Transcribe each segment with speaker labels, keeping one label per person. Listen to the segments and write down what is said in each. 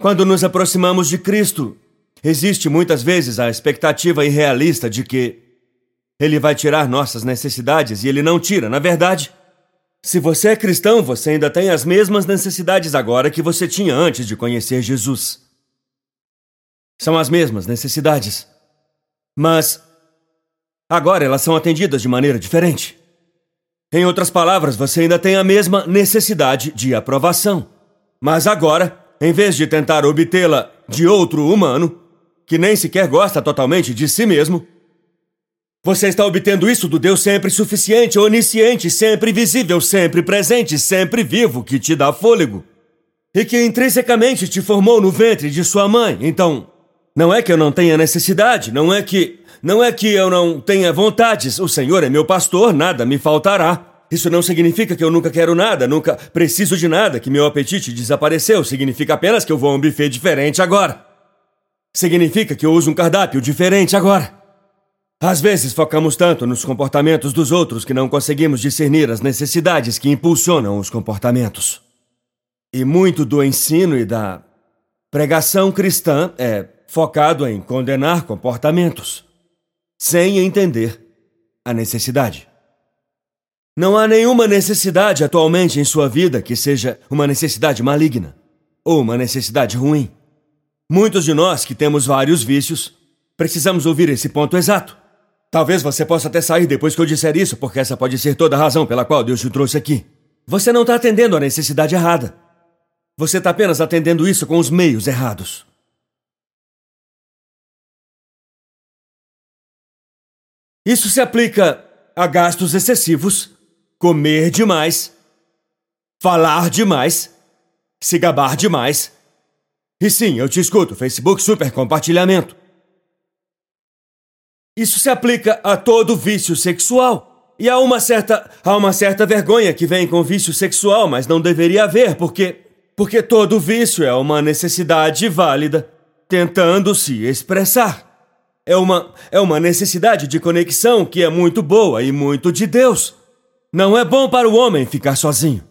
Speaker 1: Quando nos aproximamos de Cristo, existe muitas vezes a expectativa irrealista de que Ele vai tirar nossas necessidades e Ele não tira, na verdade. Se você é cristão, você ainda tem as mesmas necessidades agora que você tinha antes de conhecer Jesus. São as mesmas necessidades. Mas agora elas são atendidas de maneira diferente. Em outras palavras, você ainda tem a mesma necessidade de aprovação. Mas agora, em vez de tentar obtê-la de outro humano, que nem sequer gosta totalmente de si mesmo, você está obtendo isso do Deus sempre suficiente, onisciente, sempre visível, sempre presente, sempre vivo, que te dá fôlego. E que intrinsecamente te formou no ventre de sua mãe. Então, não é que eu não tenha necessidade, não é que. Não é que eu não tenha vontades. O Senhor é meu pastor, nada me faltará. Isso não significa que eu nunca quero nada, nunca preciso de nada, que meu apetite desapareceu. Significa apenas que eu vou a um buffet diferente agora. Significa que eu uso um cardápio diferente agora. Às vezes focamos tanto nos comportamentos dos outros que não conseguimos discernir as necessidades que impulsionam os comportamentos. E muito do ensino e da pregação cristã é focado em condenar comportamentos, sem entender a necessidade. Não há nenhuma necessidade atualmente em sua vida que seja uma necessidade maligna ou uma necessidade ruim. Muitos de nós que temos vários vícios precisamos ouvir esse ponto exato. Talvez você possa até sair depois que eu disser isso, porque essa pode ser toda a razão pela qual Deus te trouxe aqui. Você não está atendendo a necessidade errada. Você está apenas atendendo isso com os meios errados. Isso se aplica a gastos excessivos, comer demais, falar demais, se gabar demais. E sim, eu te escuto, Facebook super compartilhamento. Isso se aplica a todo vício sexual. E há uma certa, há uma certa vergonha que vem com vício sexual, mas não deveria haver, porque porque todo vício é uma necessidade válida tentando se expressar. É uma é uma necessidade de conexão que é muito boa e muito de Deus. Não é bom para o homem ficar sozinho.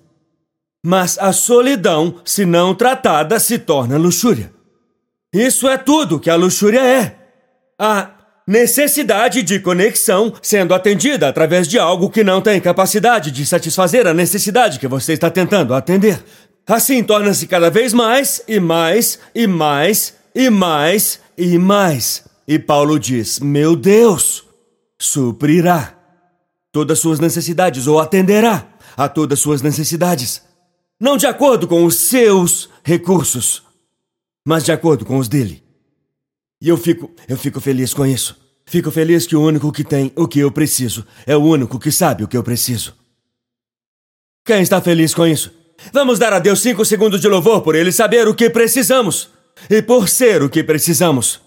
Speaker 1: Mas a solidão, se não tratada, se torna luxúria. Isso é tudo que a luxúria é. A necessidade de conexão sendo atendida através de algo que não tem capacidade de satisfazer a necessidade que você está tentando atender. Assim torna-se cada vez mais e mais e mais e mais e mais. E Paulo diz: Meu Deus suprirá todas suas necessidades ou atenderá a todas suas necessidades. Não de acordo com os seus recursos, mas de acordo com os dele. E eu fico, eu fico feliz com isso. Fico feliz que o único que tem o que eu preciso é o único que sabe o que eu preciso. Quem está feliz com isso? Vamos dar a Deus cinco segundos de louvor por ele saber o que precisamos e por ser o que precisamos.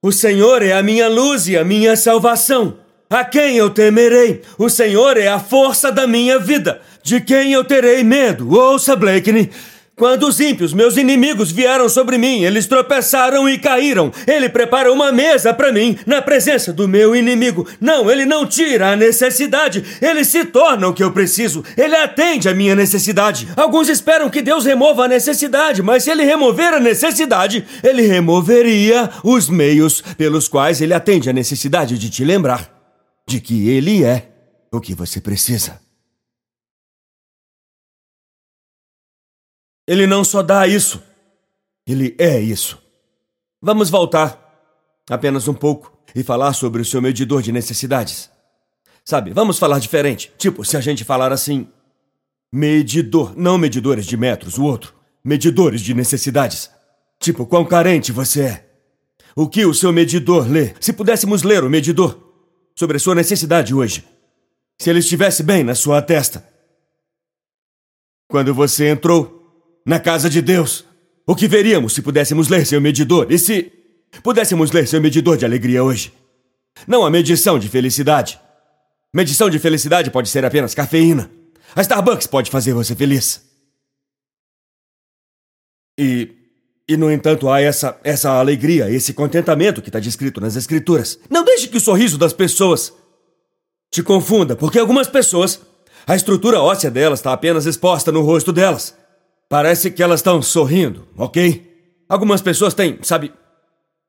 Speaker 1: O Senhor é a minha luz e a minha salvação. A quem eu temerei? O Senhor é a força da minha vida. De quem eu terei medo? Ouça, Blakeney. Quando os ímpios, meus inimigos, vieram sobre mim, eles tropeçaram e caíram. Ele prepara uma mesa para mim, na presença do meu inimigo. Não, ele não tira a necessidade, ele se torna o que eu preciso. Ele atende a minha necessidade. Alguns esperam que Deus remova a necessidade, mas se ele remover a necessidade, ele removeria os meios pelos quais ele atende a necessidade de te lembrar de que ele é o que você precisa. Ele não só dá isso, ele é isso. Vamos voltar apenas um pouco e falar sobre o seu medidor de necessidades. Sabe, vamos falar diferente. Tipo, se a gente falar assim: medidor, não medidores de metros, o outro, medidores de necessidades. Tipo, quão carente você é. O que o seu medidor lê? Se pudéssemos ler o medidor sobre sua necessidade hoje. Se ele estivesse bem na sua testa. Quando você entrou, na casa de Deus. O que veríamos se pudéssemos ler seu medidor? E se pudéssemos ler seu medidor de alegria hoje? Não a medição de felicidade. Medição de felicidade pode ser apenas cafeína. A Starbucks pode fazer você feliz. E. E, no entanto, há essa, essa alegria, esse contentamento que está descrito nas Escrituras. Não deixe que o sorriso das pessoas te confunda, porque algumas pessoas, a estrutura óssea delas está apenas exposta no rosto delas. Parece que elas estão sorrindo, ok? algumas pessoas têm, sabe,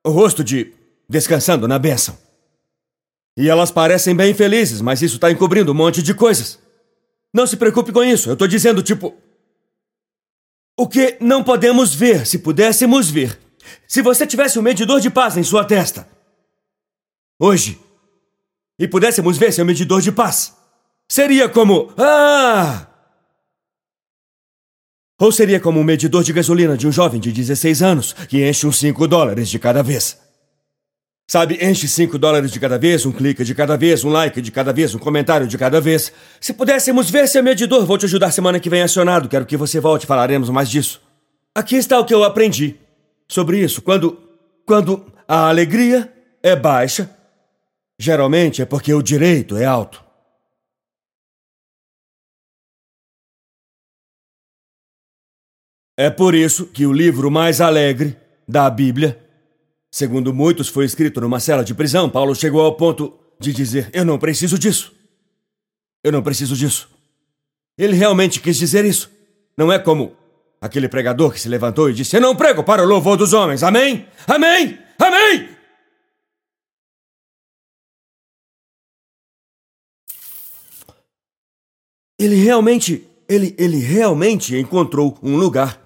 Speaker 1: o rosto de descansando na bênção. E elas parecem bem felizes, mas isso está encobrindo um monte de coisas. Não se preocupe com isso. Eu tô dizendo, tipo. O que não podemos ver se pudéssemos ver. Se você tivesse um medidor de paz em sua testa. Hoje. E pudéssemos ver seu medidor de paz. Seria como. Ah! Ou seria como um medidor de gasolina de um jovem de 16 anos que enche uns 5 dólares de cada vez. Sabe, enche 5 dólares de cada vez, um clique de cada vez, um like de cada vez, um comentário de cada vez. Se pudéssemos ver seu medidor, vou te ajudar semana que vem acionado. Quero que você volte, falaremos mais disso. Aqui está o que eu aprendi sobre isso. Quando. Quando a alegria é baixa, geralmente é porque o direito é alto. É por isso que o livro mais alegre da Bíblia Segundo muitos, foi escrito numa cela de prisão. Paulo chegou ao ponto de dizer: Eu não preciso disso. Eu não preciso disso. Ele realmente quis dizer isso. Não é como aquele pregador que se levantou e disse: Eu não prego para o louvor dos homens. Amém? Amém? Amém? Ele realmente, ele, ele realmente encontrou um lugar.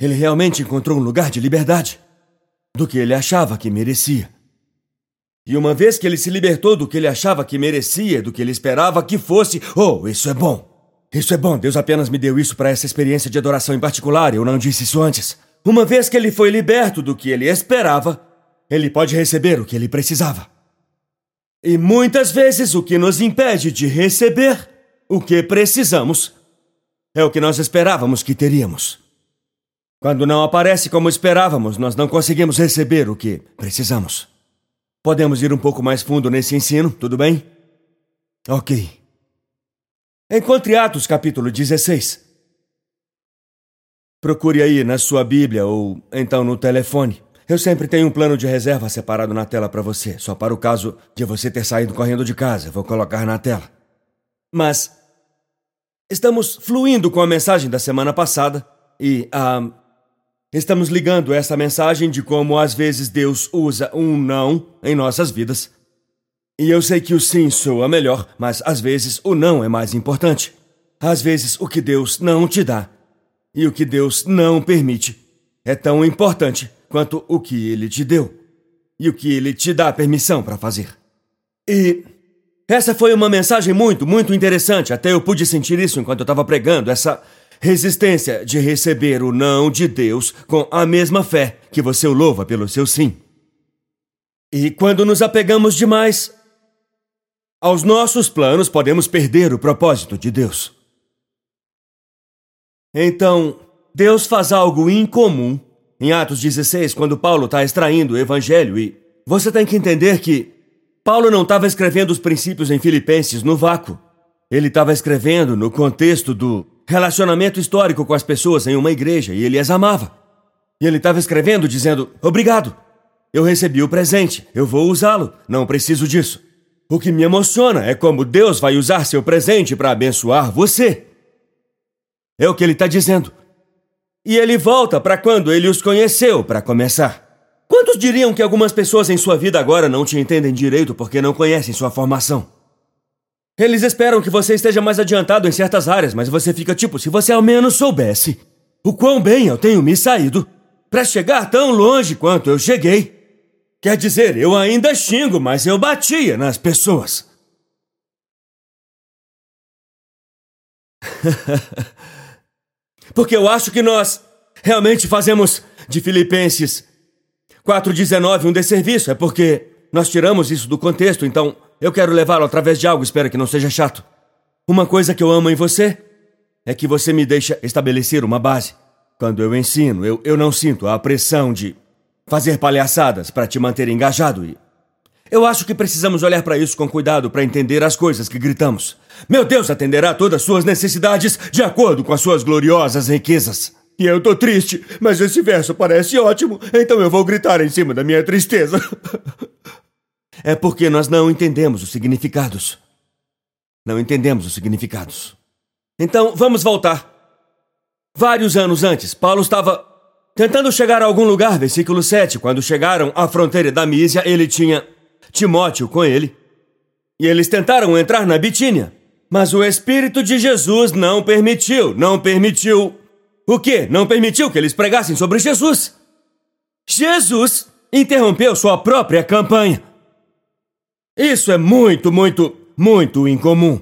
Speaker 1: Ele realmente encontrou um lugar de liberdade do que ele achava que merecia. E uma vez que ele se libertou do que ele achava que merecia, do que ele esperava que fosse, oh, isso é bom. Isso é bom, Deus apenas me deu isso para essa experiência de adoração em particular, eu não disse isso antes. Uma vez que ele foi liberto do que ele esperava, ele pode receber o que ele precisava. E muitas vezes o que nos impede de receber o que precisamos é o que nós esperávamos que teríamos. Quando não aparece como esperávamos, nós não conseguimos receber o que precisamos. Podemos ir um pouco mais fundo nesse ensino, tudo bem? Ok. Encontre Atos capítulo 16. Procure aí na sua Bíblia ou então no telefone. Eu sempre tenho um plano de reserva separado na tela para você, só para o caso de você ter saído correndo de casa. Vou colocar na tela. Mas estamos fluindo com a mensagem da semana passada e a uh, Estamos ligando essa mensagem de como às vezes Deus usa um não em nossas vidas. E eu sei que o sim soa melhor, mas às vezes o não é mais importante. Às vezes o que Deus não te dá e o que Deus não permite é tão importante quanto o que ele te deu e o que ele te dá permissão para fazer. E essa foi uma mensagem muito, muito interessante. Até eu pude sentir isso enquanto eu estava pregando. Essa Resistência de receber o não de Deus com a mesma fé que você o louva pelo seu sim. E quando nos apegamos demais aos nossos planos, podemos perder o propósito de Deus. Então, Deus faz algo incomum em Atos 16, quando Paulo está extraindo o evangelho, e você tem que entender que Paulo não estava escrevendo os princípios em Filipenses no vácuo. Ele estava escrevendo no contexto do relacionamento histórico com as pessoas em uma igreja e ele as amava. E ele estava escrevendo dizendo: Obrigado, eu recebi o presente, eu vou usá-lo, não preciso disso. O que me emociona é como Deus vai usar seu presente para abençoar você. É o que ele está dizendo. E ele volta para quando ele os conheceu, para começar. Quantos diriam que algumas pessoas em sua vida agora não te entendem direito porque não conhecem sua formação? Eles esperam que você esteja mais adiantado em certas áreas, mas você fica tipo, se você ao menos soubesse o quão bem eu tenho me saído para chegar tão longe quanto eu cheguei. Quer dizer, eu ainda xingo, mas eu batia nas pessoas. Porque eu acho que nós realmente fazemos de Filipenses 4,19 um desserviço. É porque nós tiramos isso do contexto, então eu quero levá-lo através de algo, espero que não seja chato. Uma coisa que eu amo em você é que você me deixa estabelecer uma base. Quando eu ensino, eu, eu não sinto a pressão de fazer palhaçadas para te manter engajado e. Eu acho que precisamos olhar para isso com cuidado para entender as coisas que gritamos. Meu Deus atenderá todas suas necessidades de acordo com as suas gloriosas riquezas. E eu tô triste, mas esse verso parece ótimo, então eu vou gritar em cima da minha tristeza. É porque nós não entendemos os significados. Não entendemos os significados. Então, vamos voltar. Vários anos antes, Paulo estava tentando chegar a algum lugar, versículo 7. Quando chegaram à fronteira da Mísia, ele tinha Timóteo com ele. E eles tentaram entrar na Bitínia. Mas o Espírito de Jesus não permitiu, não permitiu. O quê? Não permitiu que eles pregassem sobre Jesus. Jesus interrompeu sua própria campanha. Isso é muito, muito, muito incomum.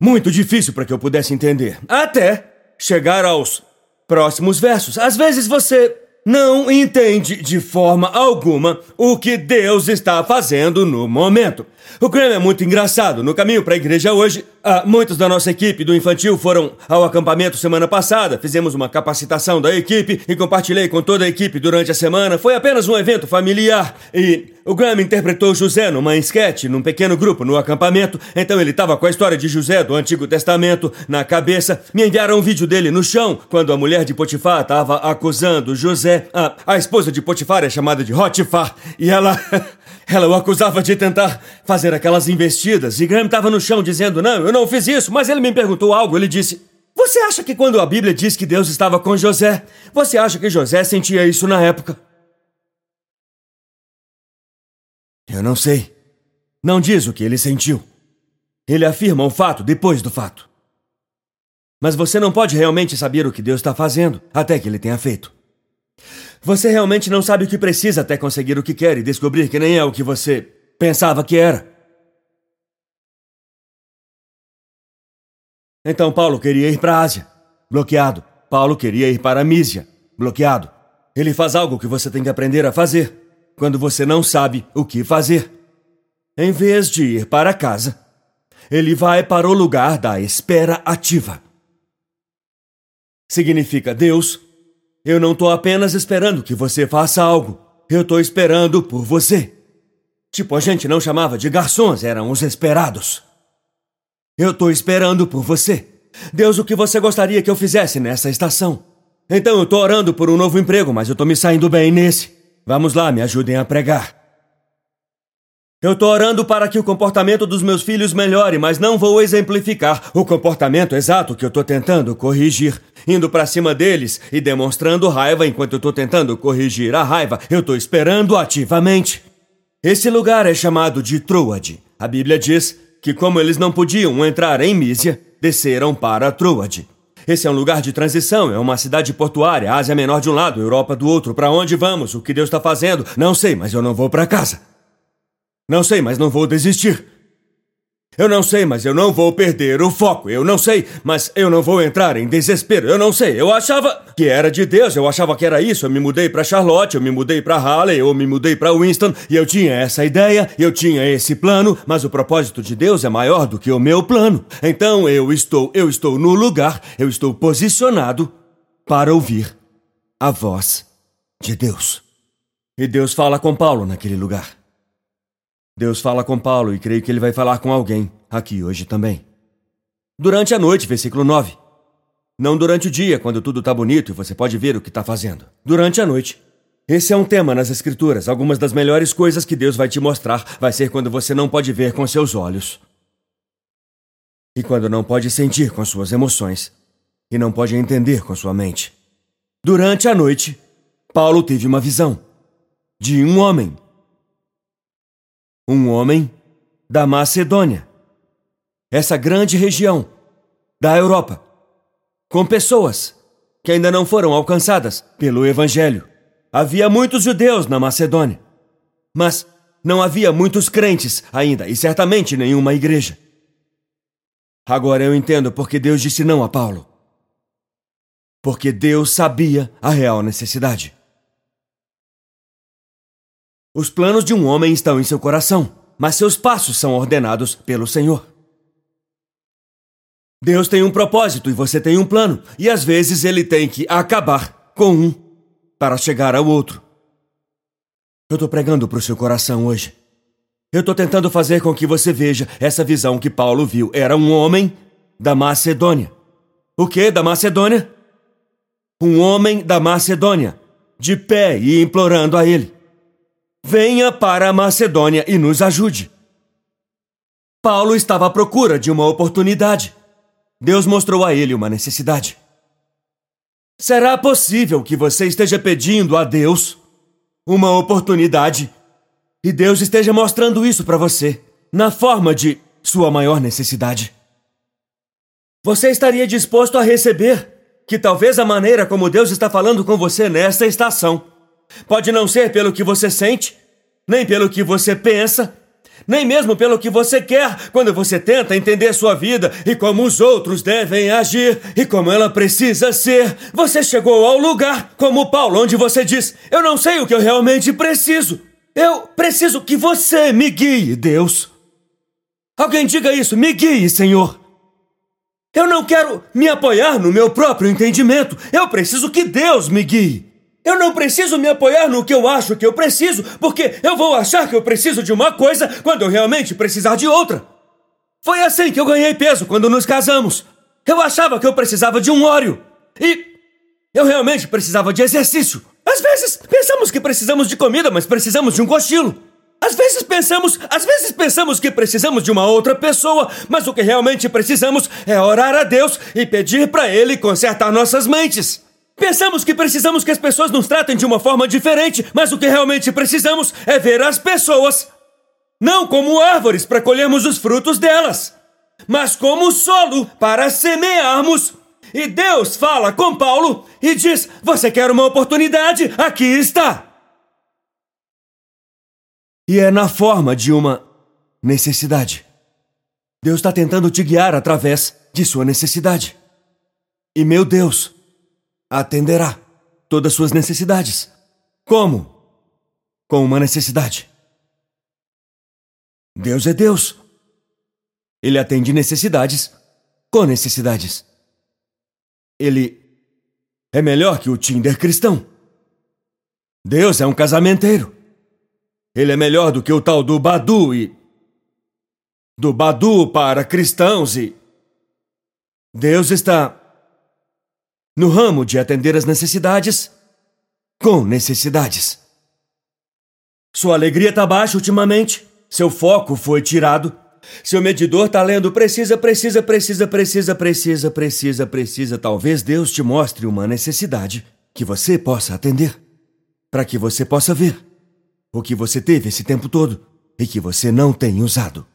Speaker 1: Muito difícil para que eu pudesse entender. Até chegar aos próximos versos. Às vezes você não entende de forma alguma o que Deus está fazendo no momento. O Graham é muito engraçado. No caminho para a igreja hoje, ah, muitos da nossa equipe do infantil foram ao acampamento semana passada. Fizemos uma capacitação da equipe e compartilhei com toda a equipe durante a semana. Foi apenas um evento familiar e o Graham interpretou José numa esquete, num pequeno grupo no acampamento. Então ele estava com a história de José do Antigo Testamento na cabeça. Me enviaram um vídeo dele no chão quando a mulher de Potifar estava acusando José. Ah, a esposa de Potifar é chamada de Hotifar e ela ela o acusava de tentar fazer aquelas investidas e Graham estava no chão dizendo: Não, eu não fiz isso, mas ele me perguntou algo. Ele disse: Você acha que quando a Bíblia diz que Deus estava com José, você acha que José sentia isso na época? Eu não sei. Não diz o que ele sentiu. Ele afirma o fato depois do fato. Mas você não pode realmente saber o que Deus está fazendo até que ele tenha feito. Você realmente não sabe o que precisa até conseguir o que quer e descobrir que nem é o que você pensava que era. Então Paulo queria ir para a Ásia, bloqueado. Paulo queria ir para a Mísia, bloqueado. Ele faz algo que você tem que aprender a fazer quando você não sabe o que fazer. Em vez de ir para casa, ele vai para o lugar da espera ativa. Significa Deus eu não tô apenas esperando que você faça algo. Eu tô esperando por você. Tipo, a gente não chamava de garçons, eram os esperados. Eu tô esperando por você. Deus, o que você gostaria que eu fizesse nessa estação? Então eu tô orando por um novo emprego, mas eu tô me saindo bem nesse. Vamos lá, me ajudem a pregar. Eu tô orando para que o comportamento dos meus filhos melhore, mas não vou exemplificar o comportamento exato que eu tô tentando corrigir. Indo para cima deles e demonstrando raiva enquanto eu tô tentando corrigir a raiva, eu tô esperando ativamente. Esse lugar é chamado de Troade. A Bíblia diz que, como eles não podiam entrar em Mísia, desceram para Troade. Esse é um lugar de transição, é uma cidade portuária, Ásia Menor de um lado, Europa do outro. Para onde vamos? O que Deus está fazendo? Não sei, mas eu não vou para casa. Não sei, mas não vou desistir. Eu não sei, mas eu não vou perder o foco. Eu não sei, mas eu não vou entrar em desespero. Eu não sei. Eu achava que era de Deus. Eu achava que era isso. Eu me mudei para Charlotte, eu me mudei para Raleigh, eu me mudei para Winston e eu tinha essa ideia, eu tinha esse plano, mas o propósito de Deus é maior do que o meu plano. Então eu estou, eu estou no lugar, eu estou posicionado para ouvir a voz de Deus. E Deus fala com Paulo naquele lugar. Deus fala com Paulo e creio que ele vai falar com alguém aqui hoje também. Durante a noite, versículo 9. Não durante o dia, quando tudo está bonito e você pode ver o que está fazendo. Durante a noite. Esse é um tema nas Escrituras. Algumas das melhores coisas que Deus vai te mostrar vai ser quando você não pode ver com seus olhos. E quando não pode sentir com suas emoções. E não pode entender com sua mente. Durante a noite, Paulo teve uma visão de um homem um homem da Macedônia, essa grande região da Europa, com pessoas que ainda não foram alcançadas pelo Evangelho. Havia muitos judeus na Macedônia, mas não havia muitos crentes ainda, e certamente nenhuma igreja. Agora eu entendo porque Deus disse não a Paulo. Porque Deus sabia a real necessidade. Os planos de um homem estão em seu coração, mas seus passos são ordenados pelo Senhor. Deus tem um propósito e você tem um plano, e às vezes ele tem que acabar com um para chegar ao outro. Eu estou pregando para o seu coração hoje. Eu estou tentando fazer com que você veja essa visão que Paulo viu. Era um homem da Macedônia. O que da Macedônia? Um homem da Macedônia, de pé e implorando a ele. Venha para a Macedônia e nos ajude. Paulo estava à procura de uma oportunidade. Deus mostrou a ele uma necessidade. Será possível que você esteja pedindo a Deus uma oportunidade e Deus esteja mostrando isso para você na forma de sua maior necessidade? Você estaria disposto a receber que talvez a maneira como Deus está falando com você nesta estação pode não ser pelo que você sente, nem pelo que você pensa, nem mesmo pelo que você quer quando você tenta entender sua vida e como os outros devem agir e como ela precisa ser. Você chegou ao lugar, como Paulo, onde você diz: Eu não sei o que eu realmente preciso. Eu preciso que você me guie, Deus. Alguém diga isso, me guie, Senhor. Eu não quero me apoiar no meu próprio entendimento. Eu preciso que Deus me guie. Eu não preciso me apoiar no que eu acho que eu preciso, porque eu vou achar que eu preciso de uma coisa quando eu realmente precisar de outra. Foi assim que eu ganhei peso quando nos casamos. Eu achava que eu precisava de um óleo. E eu realmente precisava de exercício. Às vezes pensamos que precisamos de comida, mas precisamos de um cochilo. Às vezes pensamos, às vezes pensamos que precisamos de uma outra pessoa, mas o que realmente precisamos é orar a Deus e pedir para ele consertar nossas mentes. Pensamos que precisamos que as pessoas nos tratem de uma forma diferente, mas o que realmente precisamos é ver as pessoas não como árvores para colhermos os frutos delas, mas como solo para semearmos. E Deus fala com Paulo e diz: Você quer uma oportunidade? Aqui está. E é na forma de uma necessidade. Deus está tentando te guiar através de sua necessidade. E meu Deus atenderá todas suas necessidades. Como? Com uma necessidade. Deus é Deus. Ele atende necessidades com necessidades. Ele é melhor que o Tinder cristão. Deus é um casamenteiro. Ele é melhor do que o tal do Badu e. Do Badu para cristãos e. Deus está. No ramo de atender as necessidades com necessidades. Sua alegria está baixa ultimamente, seu foco foi tirado, seu medidor está lendo precisa, precisa, precisa, precisa, precisa, precisa, precisa. Talvez Deus te mostre uma necessidade que você possa atender, para que você possa ver o que você teve esse tempo todo e que você não tem usado.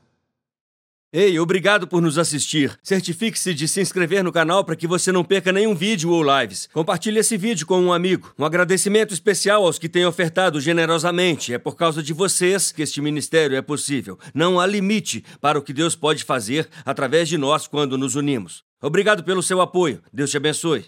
Speaker 1: Ei, obrigado por nos assistir. Certifique-se de se inscrever no canal para que você não perca nenhum vídeo ou lives. Compartilhe esse vídeo com um amigo. Um agradecimento especial aos que têm ofertado generosamente. É por causa de vocês que este ministério é possível. Não há limite para o que Deus pode fazer através de nós quando nos unimos. Obrigado pelo seu apoio. Deus te abençoe.